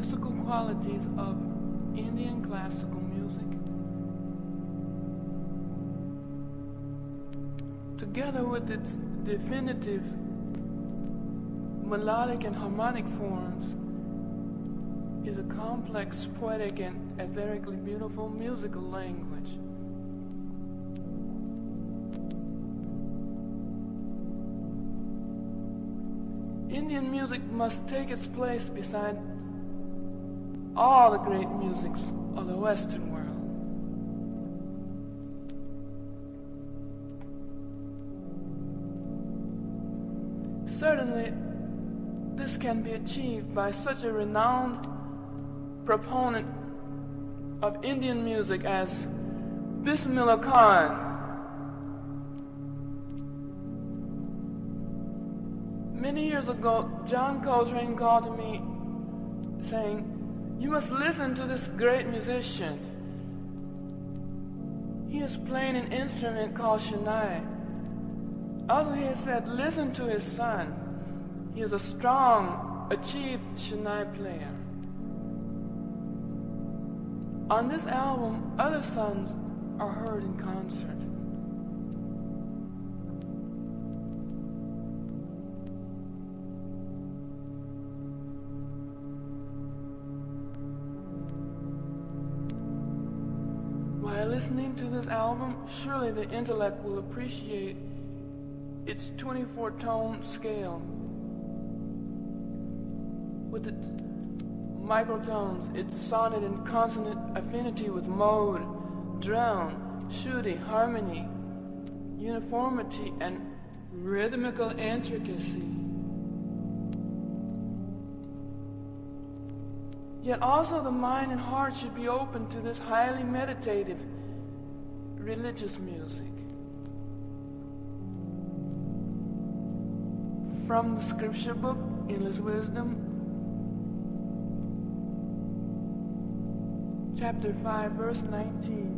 mystical qualities of Indian classical music, together with its definitive melodic and harmonic forms, is a complex, poetic, and etherically beautiful musical language. Indian music must take its place beside all the great musics of the Western world. Certainly, this can be achieved by such a renowned proponent of Indian music as Bismillah Khan. Many years ago, John Coltrane called to me saying, You must listen to this great musician. He is playing an instrument called Shehnai. Also, he has said, Listen to his son. He is a strong, achieved Shehnai player. On this album, other sons are heard in concert. Listening to this album, surely the intellect will appreciate its 24 tone scale with its microtones, its sonnet and consonant affinity with mode, drone, shruti, harmony, uniformity, and rhythmical intricacy. Yet also the mind and heart should be open to this highly meditative religious music. From the scripture book, Endless Wisdom, chapter 5, verse 19.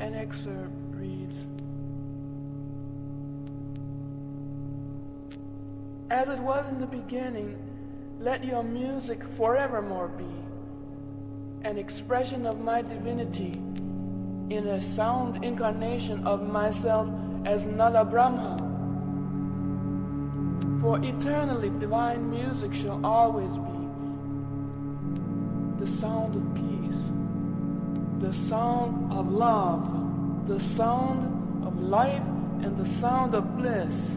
An excerpt reads As it was in the beginning, let your music forevermore be an expression of my divinity in a sound incarnation of myself as Nada Brahma. For eternally divine music shall always be the sound of peace, the sound of love, the sound of life, and the sound of bliss.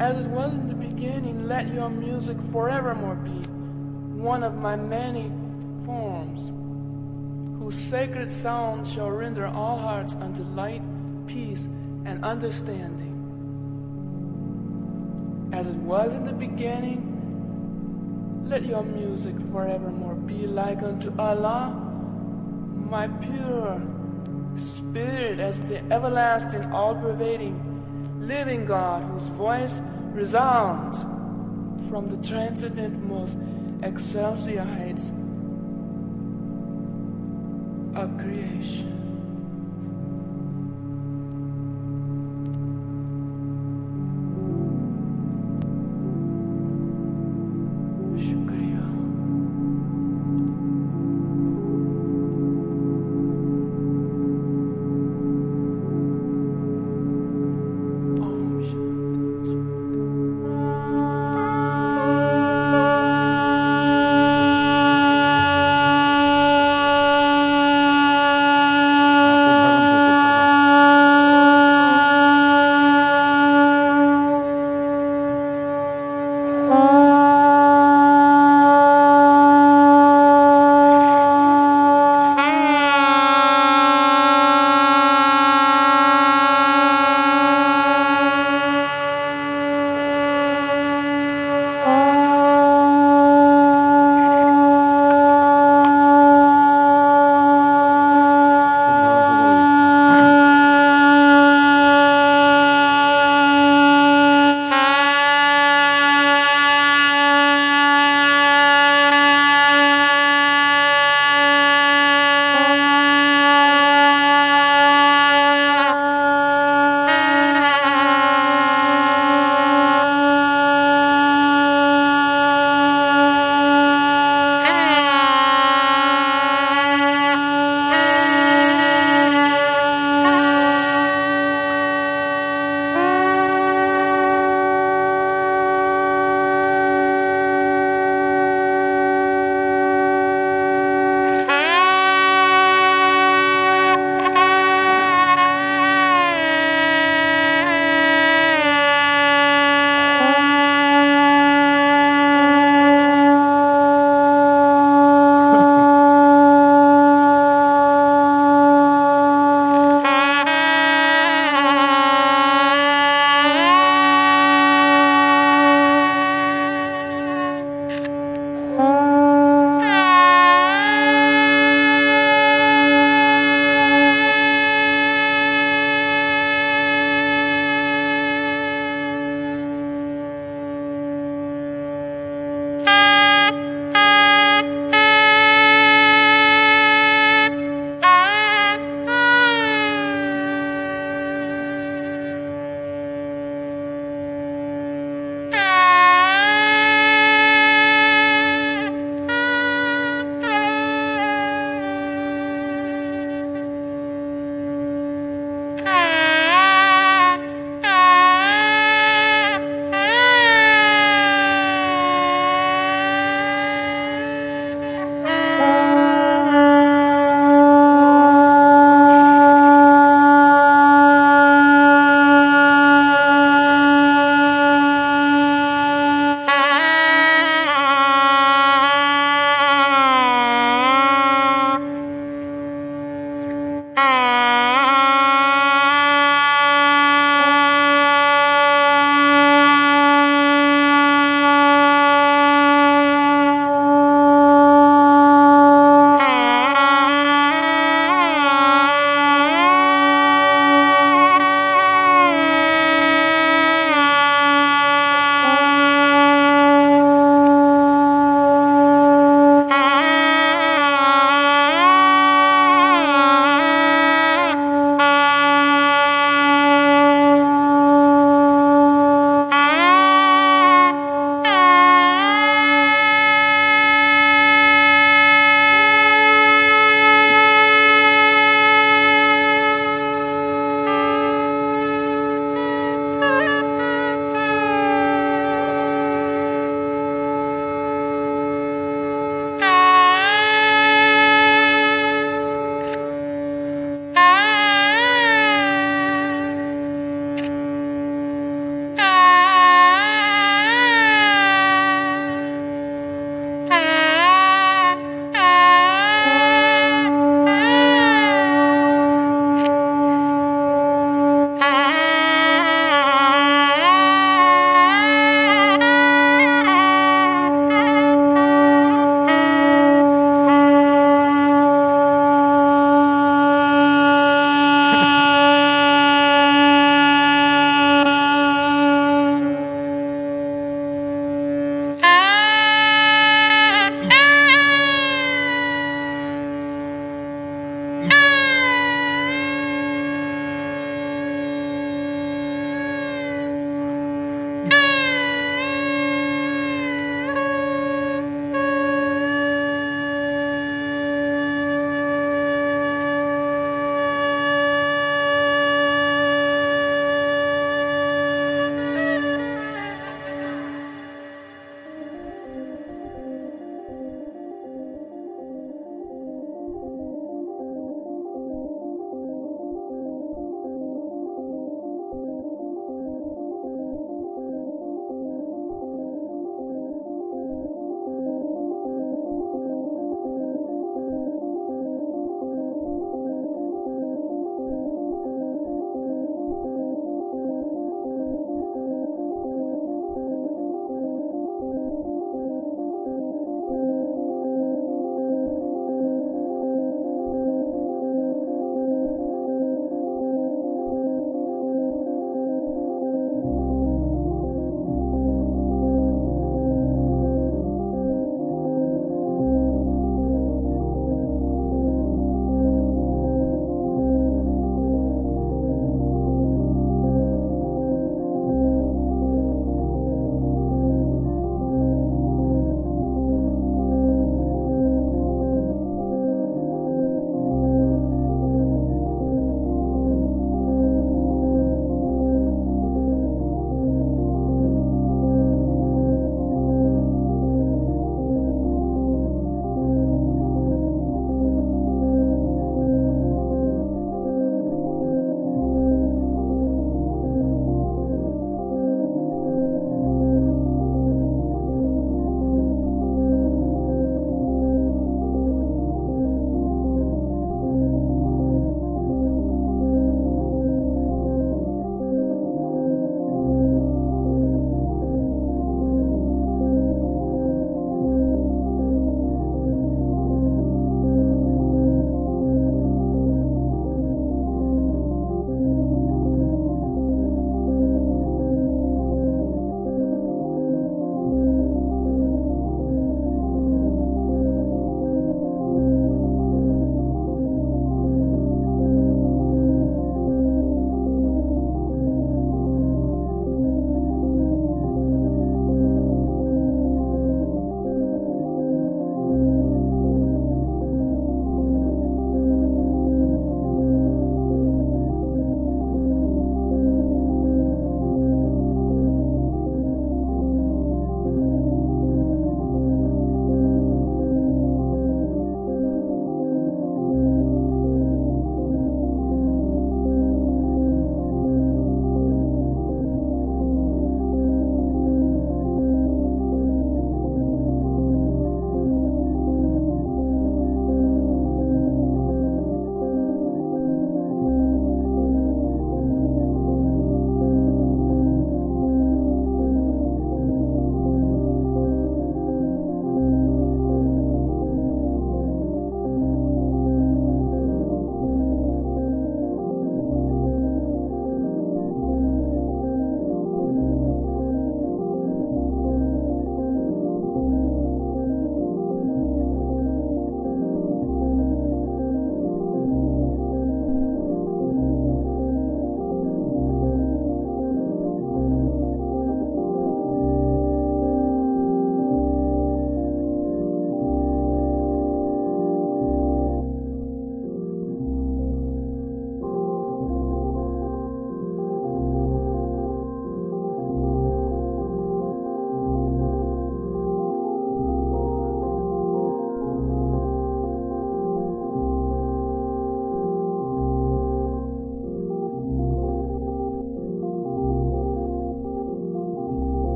As it was in the beginning, let your music forevermore be one of my many forms, whose sacred sound shall render all hearts unto light, peace, and understanding. As it was in the beginning, let your music forevermore be like unto Allah, my pure spirit, as the everlasting, all pervading, living God, whose voice resounds from the transcendent most excelsior heights of creation.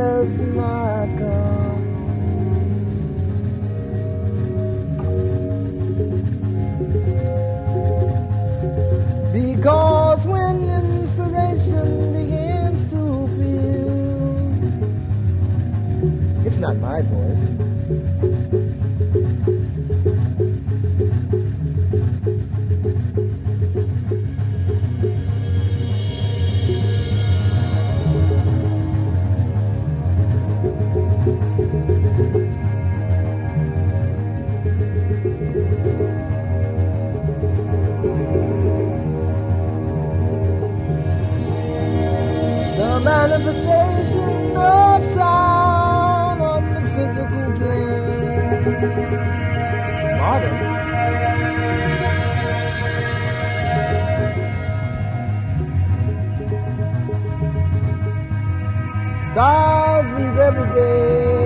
does not go Because when inspiration begins to feel, it's not my voice. Thousands every day.